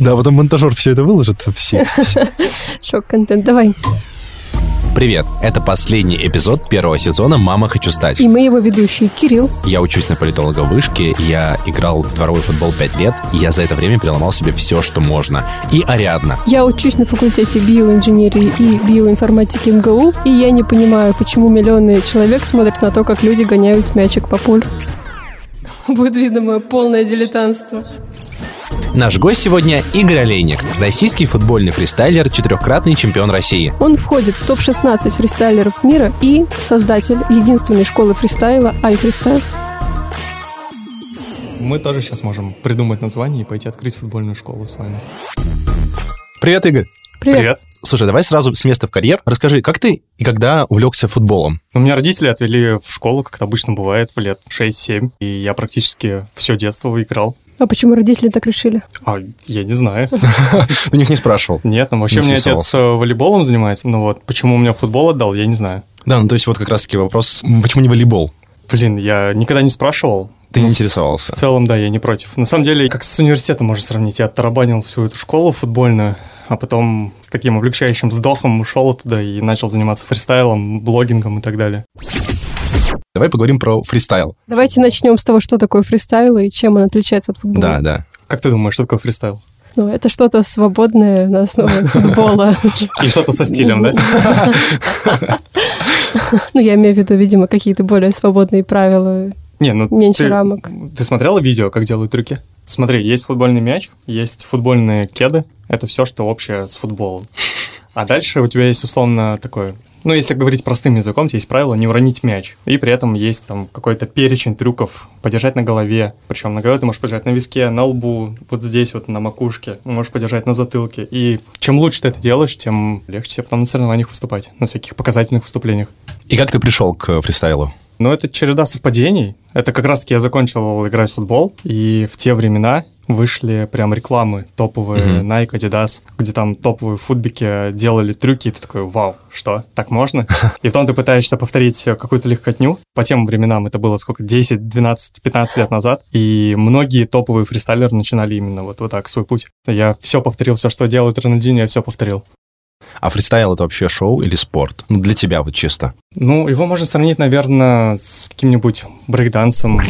Да, потом монтажер все это выложит. Все. Шок-контент. Давай. Привет, это последний эпизод первого сезона «Мама, хочу стать». И мы его ведущие Кирилл. Я учусь на политолога в вышке, я играл в дворовой футбол 5 лет, и я за это время переломал себе все, что можно. И Ариадна. Я учусь на факультете биоинженерии и биоинформатики МГУ, и я не понимаю, почему миллионы человек смотрят на то, как люди гоняют мячик по полю. Будет видно мое полное дилетантство. Наш гость сегодня Игорь Олейник, российский футбольный фристайлер, четырехкратный чемпион России. Он входит в топ-16 фристайлеров мира и создатель единственной школы фристайла iFreestyle. Мы тоже сейчас можем придумать название и пойти открыть футбольную школу с вами. Привет, Игорь. Привет. Привет. Слушай, давай сразу с места в карьер. Расскажи, как ты и когда увлекся футболом? Ну, меня родители отвели в школу, как это обычно бывает, в лет 6-7. И я практически все детство играл. А почему родители так решили? А, я не знаю. У них не спрашивал. Нет, ну вообще у меня отец э, волейболом занимается. Ну вот, почему у меня футбол отдал, я не знаю. Да, ну то есть вот как раз-таки вопрос, почему не волейбол? Блин, я никогда не спрашивал. Ты не интересовался. В целом, да, я не против. На самом деле, как с университетом можно сравнить. Я оттарабанил всю эту школу футбольную, а потом с таким облегчающим вздохом ушел оттуда и начал заниматься фристайлом, блогингом и так далее. Давай поговорим про фристайл. Давайте начнем с того, что такое фристайл и чем он отличается от футбола. Да, да. Как ты думаешь, что такое фристайл? Ну, это что-то свободное на основе футбола. И что-то со стилем, да? Ну, я имею в виду, видимо, какие-то более свободные правила, Не, ну меньше ты, рамок. ты смотрела видео, как делают трюки? Смотри, есть футбольный мяч, есть футбольные кеды. Это все, что общее с футболом. А дальше у тебя есть условно такое... Ну, если говорить простым языком, есть правило не уронить мяч. И при этом есть там какой-то перечень трюков. Подержать на голове. Причем на голове ты можешь подержать на виске, на лбу, вот здесь вот на макушке. Можешь подержать на затылке. И чем лучше ты это делаешь, тем легче тебе потом на соревнованиях выступать. На всяких показательных выступлениях. И как ты пришел к фристайлу? Но это череда совпадений. Это как раз-таки я закончил играть в футбол, и в те времена вышли прям рекламы топовые Мгм. Nike, Adidas, где там топовые футбики делали трюки, и ты такой, вау, что, так можно? И потом ты пытаешься повторить какую-то легкотню. По тем временам это было сколько, 10, 12, 15 лет назад, и многие топовые фристайлеры начинали именно вот, вот так свой путь. Я все повторил, все, что делает Рональдинho, я все повторил. А фристайл это вообще шоу или спорт? Ну, для тебя вот чисто. Ну, его можно сравнить, наверное, с каким-нибудь брейкдансом,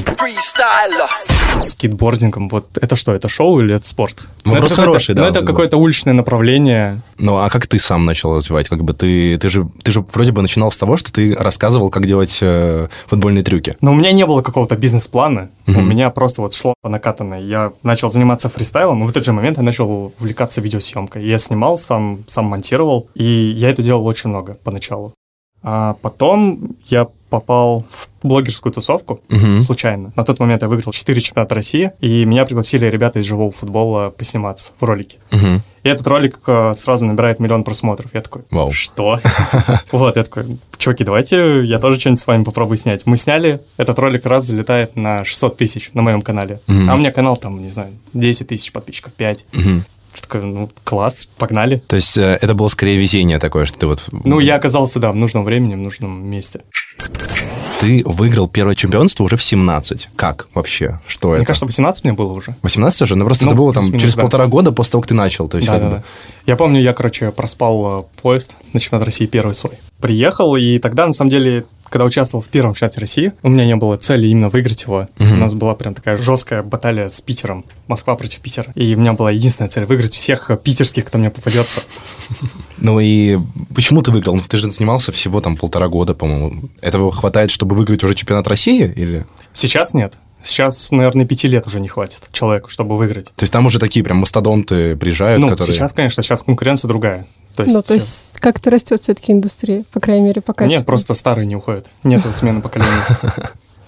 скейтбордингом. Вот это что, это шоу или это спорт? Ну, Вопрос это хороший, да, Ну, это какое-то уличное направление. Ну, а как ты сам начал развивать? Как бы ты, ты же, ты же вроде бы начинал с того, что ты рассказывал, как делать э, футбольные трюки. Но у меня не было какого-то бизнес-плана. У Мгм. меня просто вот шло по накатанной. Я начал заниматься фристайлом, и в этот же момент я начал увлекаться видеосъемкой. Я снимал, сам, сам монтировал, и я это делал очень много поначалу. А потом я попал в блогерскую тусовку, Мгм. случайно. На тот момент я выиграл 4 чемпионата России, и меня пригласили ребята из живого футбола посниматься в ролике. Мгм. И этот ролик э, сразу набирает миллион просмотров. Я такой, Вау. что? Вот, я такой, чуваки, давайте я тоже что-нибудь с вами попробую снять. Мы сняли, этот ролик раз залетает на 600 тысяч на моем канале. А у меня канал там, не знаю, 10 тысяч подписчиков, 5. Мгм. Я такой, ну, класс, погнали. То есть э, это было скорее везение такое, что ты вот... Ну, я оказался, да, в нужном времени, в нужном месте. Ты выиграл первое чемпионство уже в 17. Как вообще? Что Мне это? кажется, 18 мне было уже. 18 же? Ну, просто Ну, это было там через да. полтора года после того, как ты начал. То есть Да, как да, бы... да. Я помню, я, короче, проспал э, поезд на чемпионат России первый свой. Приехал, и тогда, на самом деле, когда участвовал в первом чемпионате России, у меня не было цели именно выиграть его. Мгм. У нас была прям такая жесткая баталия с Питером. Москва против Питера. И у меня была единственная цель выиграть всех питерских, кто мне попадется. Ну и почему ты выиграл? Ну, ты же занимался всего там полтора года, по-моему. Этого хватает, чтобы выиграть уже чемпионат России? Или... Сейчас нет. Сейчас, наверное, пяти лет уже не хватит человеку, чтобы выиграть. То есть там уже такие прям мастодонты приезжают, ну, которые... сейчас, конечно, сейчас конкуренция другая. То есть, Ну, то есть как-то растет все-таки индустрия, по крайней мере, по качеству. Нет, просто старые не уходят. Нет смены поколений.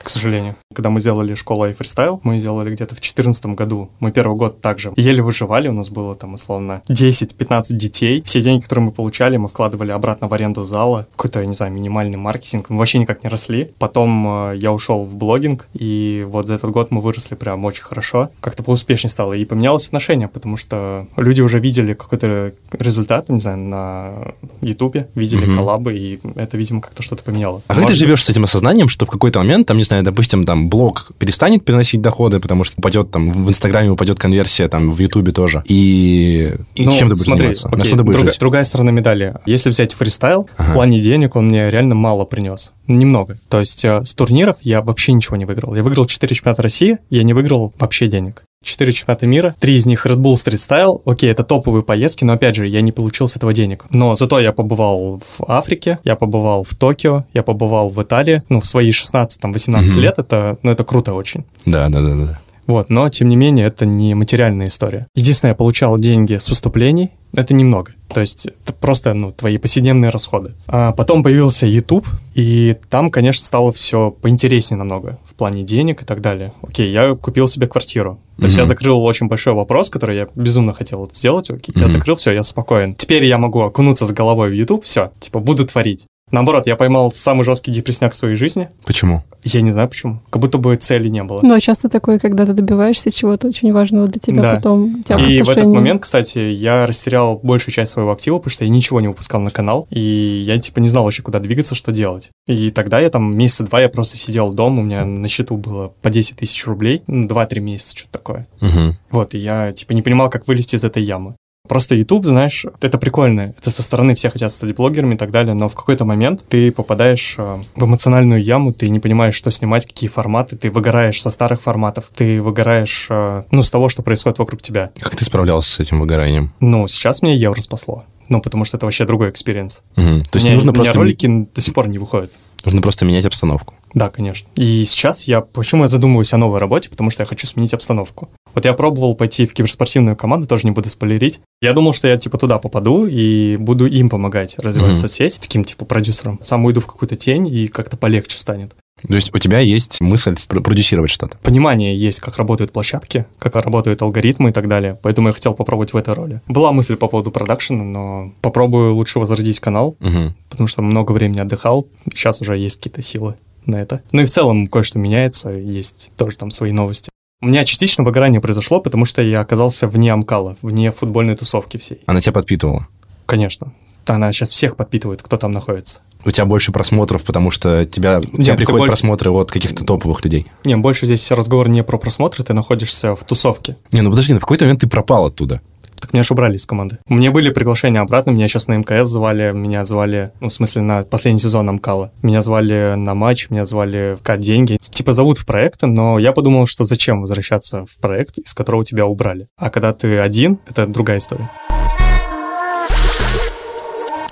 К сожалению. Когда мы сделали школу iFreestyle, мы сделали где-то в 2014 году. Мы первый год также еле выживали, у нас было там условно 10-15 детей. Все деньги, которые мы получали, мы вкладывали обратно в аренду зала. Какой-то, я не знаю, минимальный маркетинг. Мы вообще никак не росли. Потом э, я ушел в блогинг, и вот за этот год мы выросли прям очень хорошо. Как-то поуспешнее стало. И поменялось отношение, потому что люди уже видели какой-то результат, не знаю, на Ютубе, видели Мгм. коллабы, и это, видимо, как-то что-то поменяло. А как ты живешь с этим осознанием, что в какой-то момент, там, не знаю, допустим, там там блог перестанет приносить доходы, потому что упадет там в Инстаграме упадет конверсия, там в Ютубе тоже. И, и Ну, чем ты будешь смотри, заниматься? На окей, что ты будешь друга- жить? другая сторона медали. Если взять фристайл, Ага. в плане денег он мне реально мало принес. Немного. То есть э, с турниров я вообще ничего не выиграл. Я выиграл 4 чемпионата России, я не выиграл вообще денег. Четыре чемпионата мира, три из них Red Bull Street Style. Окей, это топовые поездки, но опять же, я не получил с этого денег. Но зато я побывал в Африке, я побывал в Токио, я побывал в Италии. Ну, в свои 16-18 Мгм. лет это, ну, это круто очень. Да, да, да, да. Вот, но тем не менее это не материальная история. Единственное, я получал деньги с выступлений, это немного. То есть это просто ну, твои повседневные расходы. А потом появился YouTube, и там, конечно, стало все поинтереснее намного в плане денег и так далее. Окей, я купил себе квартиру. То есть Мгм. я закрыл очень большой вопрос, который я безумно хотел вот сделать. Окей, я Мгм. закрыл, все, я спокоен. Теперь я могу окунуться с головой в YouTube, все, типа буду творить. Наоборот, я поймал самый жесткий депресняк в своей жизни. Почему? Я не знаю почему. Как будто бы цели не было. Ну, а часто такое, когда ты добиваешься чего-то очень важного для тебя, Да. потом тебя И в этот момент, кстати, я растерял большую часть своего актива, потому что я ничего не выпускал на канал, и я, типа, не знал вообще, куда двигаться, что делать. И тогда я там месяца два я просто сидел дома, у меня на счету было по 10 тысяч рублей, ну, 2-3 месяца, что-то такое. Мгм. Вот, и я, типа, не понимал, как вылезти из этой ямы. Просто YouTube, знаешь, это прикольно. Это со стороны все хотят стать блогерами и так далее, но в какой-то момент ты попадаешь э, в эмоциональную яму, ты не понимаешь, что снимать, какие форматы, ты выгораешь со старых форматов, ты выгораешь, э, ну, с того, что происходит вокруг тебя. Как ты справлялся с этим выгоранием? Ну, сейчас меня евро спасло. Ну, потому что это вообще другой experience. Мгм. То есть меня, нужно у меня просто, ролики до сих пор не выходят. Нужно просто менять обстановку. Да, конечно. И сейчас я... Почему я задумываюсь о новой работе? Потому что я хочу сменить обстановку. Вот я пробовал пойти в киберспортивную команду, тоже не буду спойлерить. Я думал, что я, типа, туда попаду и буду им помогать развивать Мгм. соцсеть, таким, типа, продюсером. Сам уйду в какую-то тень, и как-то полегче станет. То есть у тебя есть мысль продюсировать что-то. Понимание есть, как работают площадки, как работают алгоритмы и так далее. Поэтому я хотел попробовать в этой роли. Была мысль по поводу продакшена, но попробую лучше возродить канал, Мгм. потому что много времени отдыхал. Сейчас уже есть какие-то силы на это. Ну и в целом кое-что меняется, есть тоже там свои новости. У меня частично выгорание произошло, потому что я оказался вне Амкала, вне футбольной тусовки всей. Она тебя подпитывала. Конечно. Она сейчас всех подпитывает, кто там находится. У тебя больше просмотров, потому что тебя, у тебя Нет, приходят боль- просмотры от каких-то топовых людей. Не, больше здесь разговор не про просмотры, ты находишься в тусовке. Не, ну подожди, ну в какой-то момент ты пропал оттуда. Так меня же убрали из команды. Мне были приглашения обратно, меня сейчас на МКС звали, меня звали, ну, в смысле, на последний сезон Амкала. Меня звали на матч, меня звали в КАТ деньги. Типа зовут в проекты, но я подумал, что зачем возвращаться в проект, из которого тебя убрали. А когда ты один, это другая история.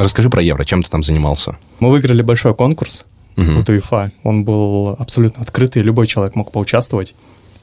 Расскажи про Евро, чем ты там занимался? Мы выиграли большой конкурс Мгм. от УЕФА. Он был абсолютно открытый, любой человек мог поучаствовать.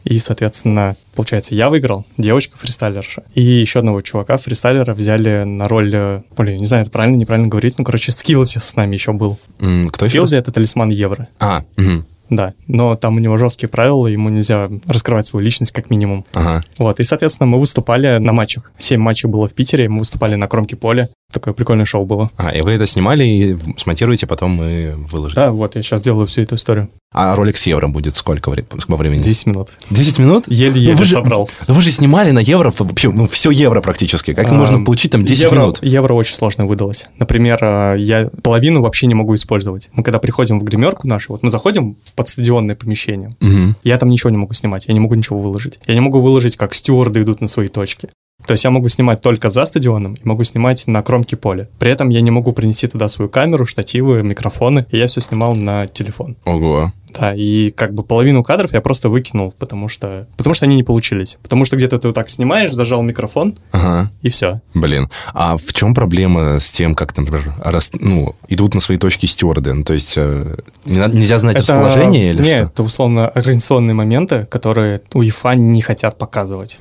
И, соответственно, получается, я выиграл, девочка фристайлерша. И еще одного чувака, фристайлера, взяли на роль... э, Блин, не знаю, это правильно, неправильно говорить, ну, короче, Скиллзи с нами еще был. М, Кто? Скиллзи — это талисман евро. А, мгм. Да, но там у него жесткие правила, ему нельзя раскрывать свою личность как минимум. Ага. Вот, и, соответственно, мы выступали на матчах. Семь матчей было в Питере, мы выступали на кромке поля. Такое прикольное шоу было. А, и вы это снимали и смонтируете, потом и выложите. Да, вот, я сейчас делаю всю эту историю. А ролик с Евро будет сколько во времени? 10 минут. 10 минут? Еле-еле Ну, собрал. Да вы же снимали на Евро вообще, ну, все Евро практически. Как А, можно получить там 10 евро, минут? Евро очень сложно выдалось. Например, а, я половину вообще не могу использовать. Мы когда приходим в гримерку нашу, вот мы заходим под стадионное помещение, Мгм. я там ничего не могу снимать, я не могу ничего выложить. Я не могу выложить, как стюарды идут на свои точки. То есть я могу снимать только за стадионом и могу снимать на кромке поля. При этом я не могу принести туда свою камеру, штативы, микрофоны, и я все снимал на телефон. Ого. Да, и как бы половину кадров я просто выкинул, потому что, потому что они не получились. Потому что где-то ты вот так снимаешь, зажал микрофон, Ага. и все. Блин, а в чем проблема с тем, как, например, рас- ну, идут на свои точки стюарды? Ну, то есть э, не надо- нельзя знать расположение или Нет, что? это условно организационные моменты, которые УЕФА не хотят показывать.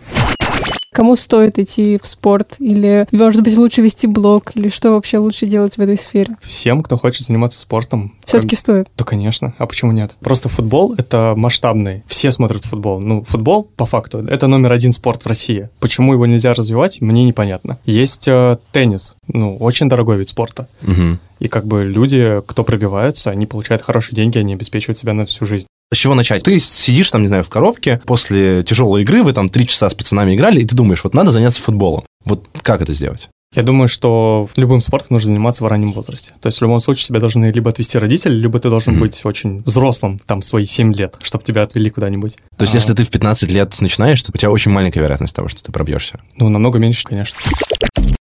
Кому стоит идти в спорт? Или, может быть, лучше вести блог? Или что вообще лучше делать в этой сфере? Всем, кто хочет заниматься спортом. Все-таки стоит. как- Да, конечно. А почему нет? Просто футбол — это масштабный. Все смотрят футбол. Ну, футбол, по факту, это номер один спорт в России. Почему его нельзя развивать, мне непонятно. Есть э, теннис. Ну, очень дорогой вид спорта. Мгм. И как бы люди, кто пробиваются, они получают хорошие деньги, они обеспечивают себя на всю жизнь. С чего начать? Ты сидишь там, не знаю, в коробке, после тяжелой игры, вы там три часа с пацанами играли, и ты думаешь, вот надо заняться футболом. Вот как это сделать? Я думаю, что любым спортом нужно заниматься в раннем возрасте. То есть в любом случае тебя должны либо отвести родители, либо ты должен быть очень взрослым, там, свои 7 лет, чтобы тебя отвели куда-нибудь. То есть, А, если ты в 15 лет начинаешь, то у тебя очень маленькая вероятность того, что ты пробьешься. Ну, намного меньше, конечно.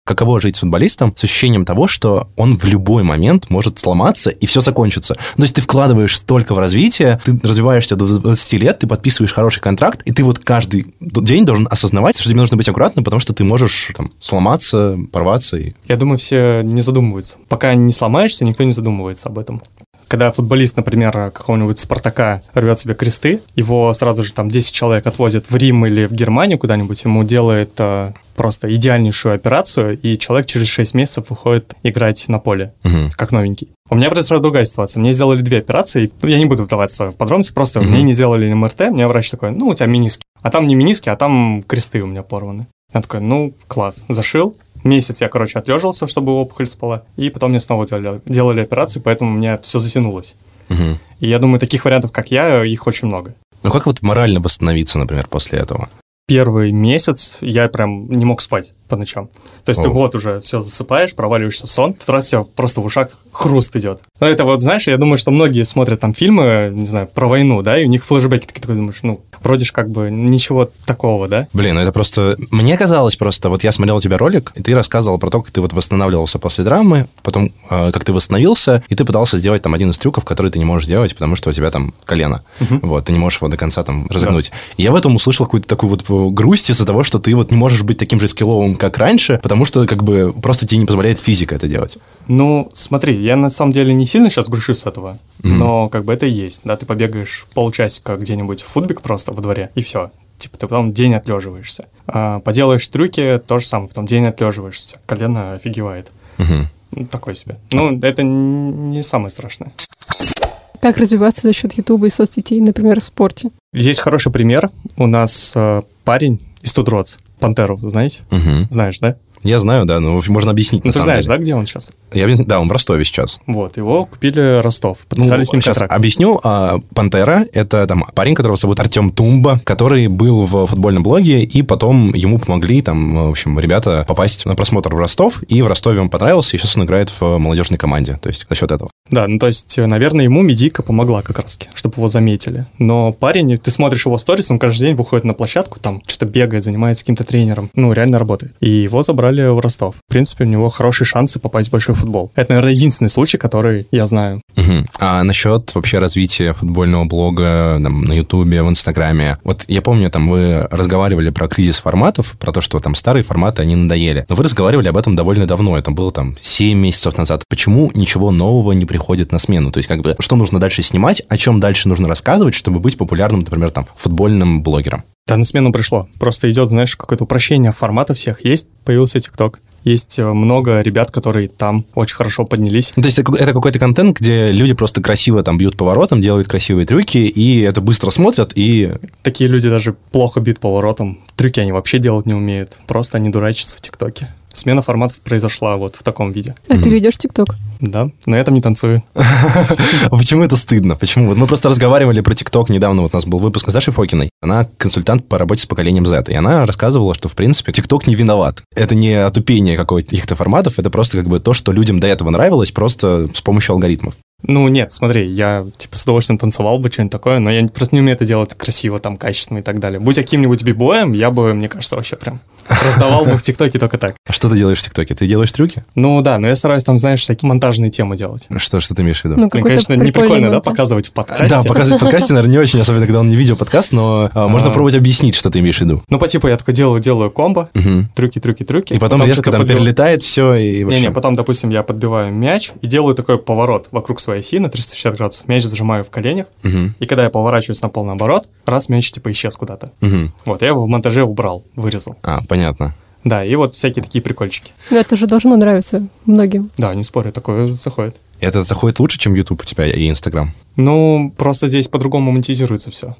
Каково жить с футболистом с ощущением того, что он в любой момент может сломаться и все закончится. То есть ты вкладываешь столько в развитие, ты развиваешься до 20 лет, ты подписываешь хороший контракт, и ты вот каждый день должен осознавать, что тебе нужно быть аккуратным, потому что ты можешь там, сломаться, порваться. И... Я думаю, все не задумываются. Пока не сломаешься, никто не задумывается об этом. Когда футболист, например, какого-нибудь Спартака рвет себе кресты, его сразу же там 10 человек отвозят в Рим или в Германию куда-нибудь, ему делает э, просто идеальнейшую операцию, и человек через 6 месяцев выходит играть на поле, Мгм. как новенький. У меня произошла другая ситуация. Мне сделали две операции, ну, я не буду вдаваться в подробности, просто Мгм. мне не сделали МРТ, мне врач такой, ну, у тебя миниски. А там не миниски, а там кресты у меня порваны. Я такой, ну, класс, зашил. Месяц я, короче, отлеживался, чтобы опухоль спала. И потом мне снова делали, делали операцию, поэтому у меня все затянулось. Мгм. И я думаю, таких вариантов, как я, их очень много. Ну как вот морально восстановиться, например, после этого? Первый месяц я прям не мог спать по ночам. То есть ты О. год уже все засыпаешь, проваливаешься в сон, тут раз все просто в ушах хруст идет. Но это вот, знаешь, я думаю, что многие смотрят там фильмы, не знаю, про войну, да, и у них флешбеки такие, такой думаешь, ну, вроде ж как бы ничего такого, да? Блин, ну это просто... Мне казалось просто... Вот я смотрел у тебя ролик, и ты рассказывал про то, как ты вот восстанавливался после травмы, потом э, как ты восстановился, и ты пытался сделать там один из трюков, который ты не можешь делать, потому что у тебя там колено. Вот, ты не можешь его до конца там разогнуть. И я в этом услышал какую-то такую вот грусть из-за того, что ты вот не можешь быть таким же скилловым, как раньше, потому что как бы просто тебе не позволяет физика это делать. Ну, смотри, я на самом деле не сильно сейчас грущу с этого, но как бы это и есть, да, ты побегаешь полчасика где-нибудь в футбик просто во дворе, и все. Типа ты потом день отлеживаешься. А, поделаешь трюки, то же самое, потом день отлеживаешься. Колено офигевает. Мгм. Ну, такой себе. Ну, это не самое страшное. Как развиваться за счет Ютуба и соцсетей, например, в спорте? Есть хороший пример. У нас э, парень из Тудроц, Пантеру, знаете? Мгм. Знаешь, да? Я знаю, да, но общем, можно объяснить, Ну, на ты самом знаешь, деле. да, где он сейчас? Я, да, он в Ростове сейчас. Вот, его купили Ростов. Подписали с ним сейчас контракт. объясню. А, Пантера — это там парень, которого зовут Артем Тумба, который был в футбольном блоге, и потом ему помогли там, в общем, ребята попасть на просмотр в Ростов, и в Ростове он понравился, и сейчас он играет в молодежной команде, то есть за счет этого. Да, ну то есть, э, наверное, ему медийка помогла как раз чтобы его заметили. Но парень, ты смотришь его сторис, он каждый день выходит на площадку, там что-то бегает, занимается каким-то тренером. Ну, реально работает. И его забрали в Ростов. В принципе, у него хорошие шансы попасть в большой футбол. Это, наверное, единственный случай, который я знаю. Мгм. А насчет вообще развития футбольного блога там, на Ютубе, в Инстаграме. Вот я помню, там вы разговаривали про кризис форматов, про то, что там старые форматы, они надоели. Но вы разговаривали об этом довольно давно, это было там 7 месяцев назад. Почему ничего нового не приходит на смену? То есть как бы что нужно дальше снимать, о чем дальше нужно рассказывать, чтобы быть популярным, например, там, футбольным блогером? Да, на смену пришло. Просто идет, знаешь, какое-то упрощение формата всех. Есть, появился ТикТок. Есть э, много ребят, которые там очень хорошо поднялись. Ну, то есть это это какой-то контент, где люди просто красиво там бьют поворотом, делают красивые трюки, и это быстро смотрят, и Такие люди даже плохо бьют поворотом. Трюки они вообще делать не умеют. Просто они дурачатся в ТикТоке. Смена форматов произошла вот в таком виде. А ты ведешь ТикТок? Да, на этом не танцую. Почему это стыдно? Почему? Вот Мы просто разговаривали про ТикТок недавно, вот у нас был выпуск с Дашей Фокиной. Она консультант по работе с поколением Z, и она рассказывала, что, в принципе, ТикТок не виноват. Это не отупение каких-то форматов, это просто как бы то, что людям до этого нравилось, просто с помощью алгоритмов. Ну, нет, смотри, я, типа, с удовольствием танцевал бы, что-нибудь такое, но я просто не умею это делать красиво, там, качественно и так далее. Будь каким-нибудь бибоем, я бы, мне кажется, вообще прям раздавал бы в ТикТоке только так. А Что ты делаешь в ТикТоке? Ты делаешь трюки? Ну, да, но я стараюсь там, знаешь, такие монтажные темы делать. Что, что ты имеешь в виду? Ну, какой-то конечно, не прикольно, да, показывать в подкасте? да, показывать в подкасте, наверное, не очень, особенно когда он не видео-подкаст, но а, можно А. пробовать объяснить, что ты имеешь в виду. Ну, по типу, я такой делаю, делаю комбо, трюки, трюки, трюки. И потом резко там перелетает все, и вообще... Не-не, потом, допустим, я подбиваю мяч и делаю такой поворот вокруг своей оси на 360 градусов. Мяч зажимаю в коленях, Мгм. и когда я поворачиваюсь на полный оборот, раз мяч типа исчез куда-то. Мгм. Вот, я его в монтаже убрал, вырезал. А, понятно. Да, и вот всякие такие прикольчики. Ну, это же должно нравиться многим. Да, не спорю, такое заходит. Это заходит лучше, чем YouTube у тебя и Инстаграм? Ну, просто здесь по-другому монетизируется все.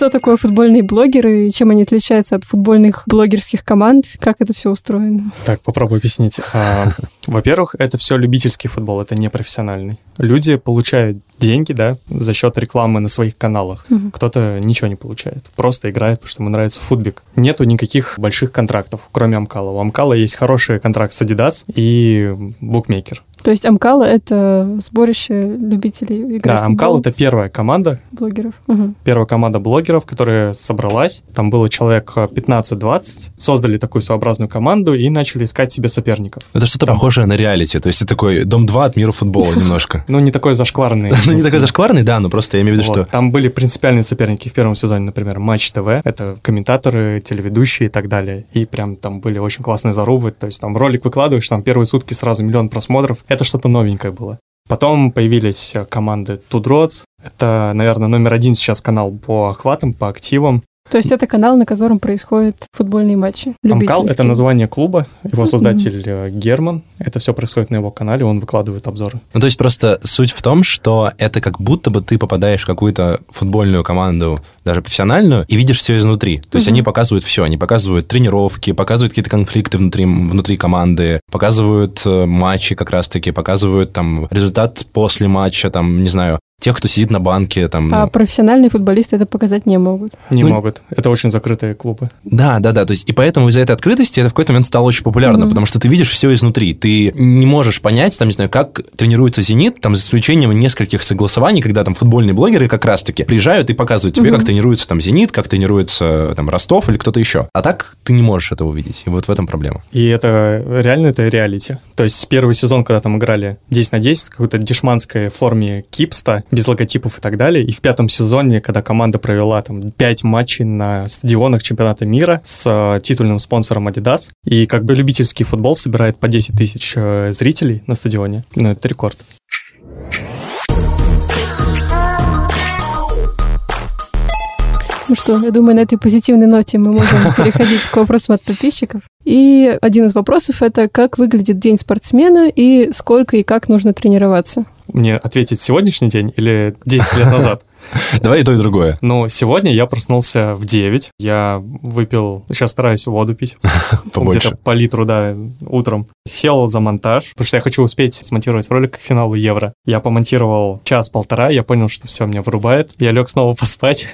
Что такое футбольные блогеры и чем они отличаются от футбольных блогерских команд? Как это все устроено? Так, попробую объяснить. А, во-первых, это все любительский футбол, это не профессиональный. Люди получают деньги, да, за счет рекламы на своих каналах. Мгм. Кто-то ничего не получает. Просто играет, потому что ему нравится футбик. Нету никаких больших контрактов, кроме Амкала. У Амкала есть хороший контракт с Adidas и букмекер. То есть Амкала — это сборище любителей играть Да, в Амкал это первая команда, блогеров. Мгм. первая команда блогеров, которая собралась. Там было человек э, 15-20. Создали такую своеобразную команду и начали искать себе соперников. Это что-то Там. похожее на реалити. То есть это такой Дом-2 от мира футбола немножко. Ну, не такой зашкварный. Ну, не такой зашкварный, да, но просто я имею в виду, что... Там были принципиальные соперники в первом сезоне, например, Матч ТВ, это комментаторы, телеведущие и так далее. И прям там были очень классные зарубы, то есть там ролик выкладываешь, там первые сутки сразу миллион просмотров. Это что-то новенькое было. Потом появились э, команды Тудроц. Это, наверное, номер один сейчас канал по охватам, по активам. То есть это канал, на котором происходят футбольные матчи. Амкал — это название клуба, его создатель э, Герман. Это все происходит на его канале, он выкладывает обзоры. Ну, то есть просто суть в том, что это как будто бы ты попадаешь в какую-то футбольную команду, даже профессиональную, и видишь все изнутри. То есть Мгм. они показывают все. Они показывают тренировки, показывают какие-то конфликты внутри, внутри команды, показывают э, матчи как раз-таки, показывают там результат после матча, там, не знаю, тех, кто сидит на банке, там... А ну, профессиональные футболисты это показать не могут. Не Ну, могут. Это очень закрытые клубы. Да, да, да. То есть, и поэтому из-за этой открытости это в какой-то момент стало очень популярно, Мгм. потому что ты видишь все изнутри. Ты не можешь понять, там, не знаю, как тренируется «Зенит», там, за исключением нескольких согласований, когда там футбольные блогеры как раз-таки приезжают и показывают тебе, Мгм. как тренируется там «Зенит», как тренируется там Ростов или кто-то еще. А так ты не можешь этого увидеть. И вот в этом проблема. И это реально это реалити. То есть первый сезон, когда там играли 10 на 10 в какой-то дешманской форме кипста, без логотипов и так далее. И в пятом сезоне, когда команда провела там 5 матчей на стадионах чемпионата мира с э, титульным спонсором Adidas. И как бы любительский футбол собирает по 10 тысяч э, зрителей на стадионе. Ну, это рекорд. Ну что, я думаю, на этой позитивной ноте мы можем переходить к вопросам от подписчиков. И один из вопросов это как выглядит день спортсмена и сколько и как нужно тренироваться. Мне ответить сегодняшний день или 10 лет назад? Давай и то, и другое. Ну, сегодня я проснулся в 9. Я выпил, сейчас стараюсь воду пить. Побольше. Где-то по литру, да, утром. Сел за монтаж, потому что я хочу успеть смонтировать ролик к финалу Евро. Я помонтировал час-полтора, я понял, что все меня вырубает. Я лег снова поспать.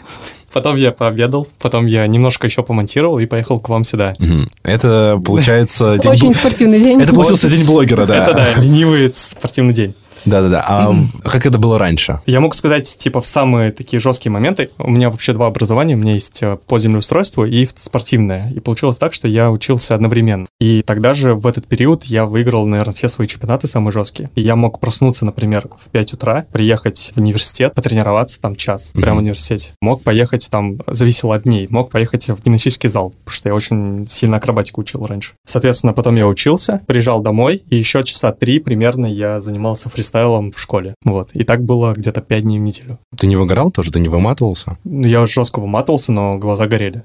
Потом я пообедал, потом я немножко еще помонтировал и поехал к вам сюда. Это, получается, день... Очень спортивный день. Это получился день блогера, да. Это да, ленивый спортивный день. Да-да-да. А как это было раньше? Я могу сказать, типа, в самые такие жесткие моменты, у меня вообще два образования, у меня есть э, по землеустройству и спортивное. И получилось так, что я учился одновременно. И тогда же в этот период я выиграл, наверное, все свои чемпионаты самые жесткие. И я мог проснуться, например, в 5 утра, приехать в университет, потренироваться там час, прямо в университете. Мог поехать там, зависело от дней, мог поехать в гимнастический зал, потому что я очень сильно акробатику учил раньше. Соответственно, потом я учился, приезжал домой, и еще часа три примерно я занимался фристайлом в школе. Вот. И так было где-то 5 дней в неделю. Ты не выгорал тоже? Ты не выматывался? Ну, Я жестко выматывался, но глаза горели.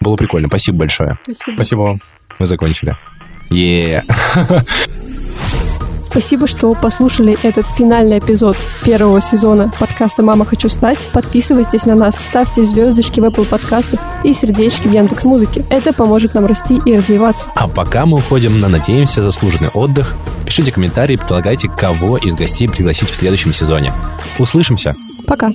Было прикольно. Спасибо большое. Спасибо. Спасибо вам. Мы закончили. е Спасибо, что послушали этот финальный эпизод первого сезона подкаста «Мама, хочу стать». Подписывайтесь на нас, ставьте звездочки в Apple подкастах и сердечки в Яндекс Музыке. Это поможет нам расти и развиваться. А пока мы уходим на, надеемся, заслуженный отдых, пишите комментарии, предлагайте, кого из гостей пригласить в следующем сезоне. Услышимся! Пока.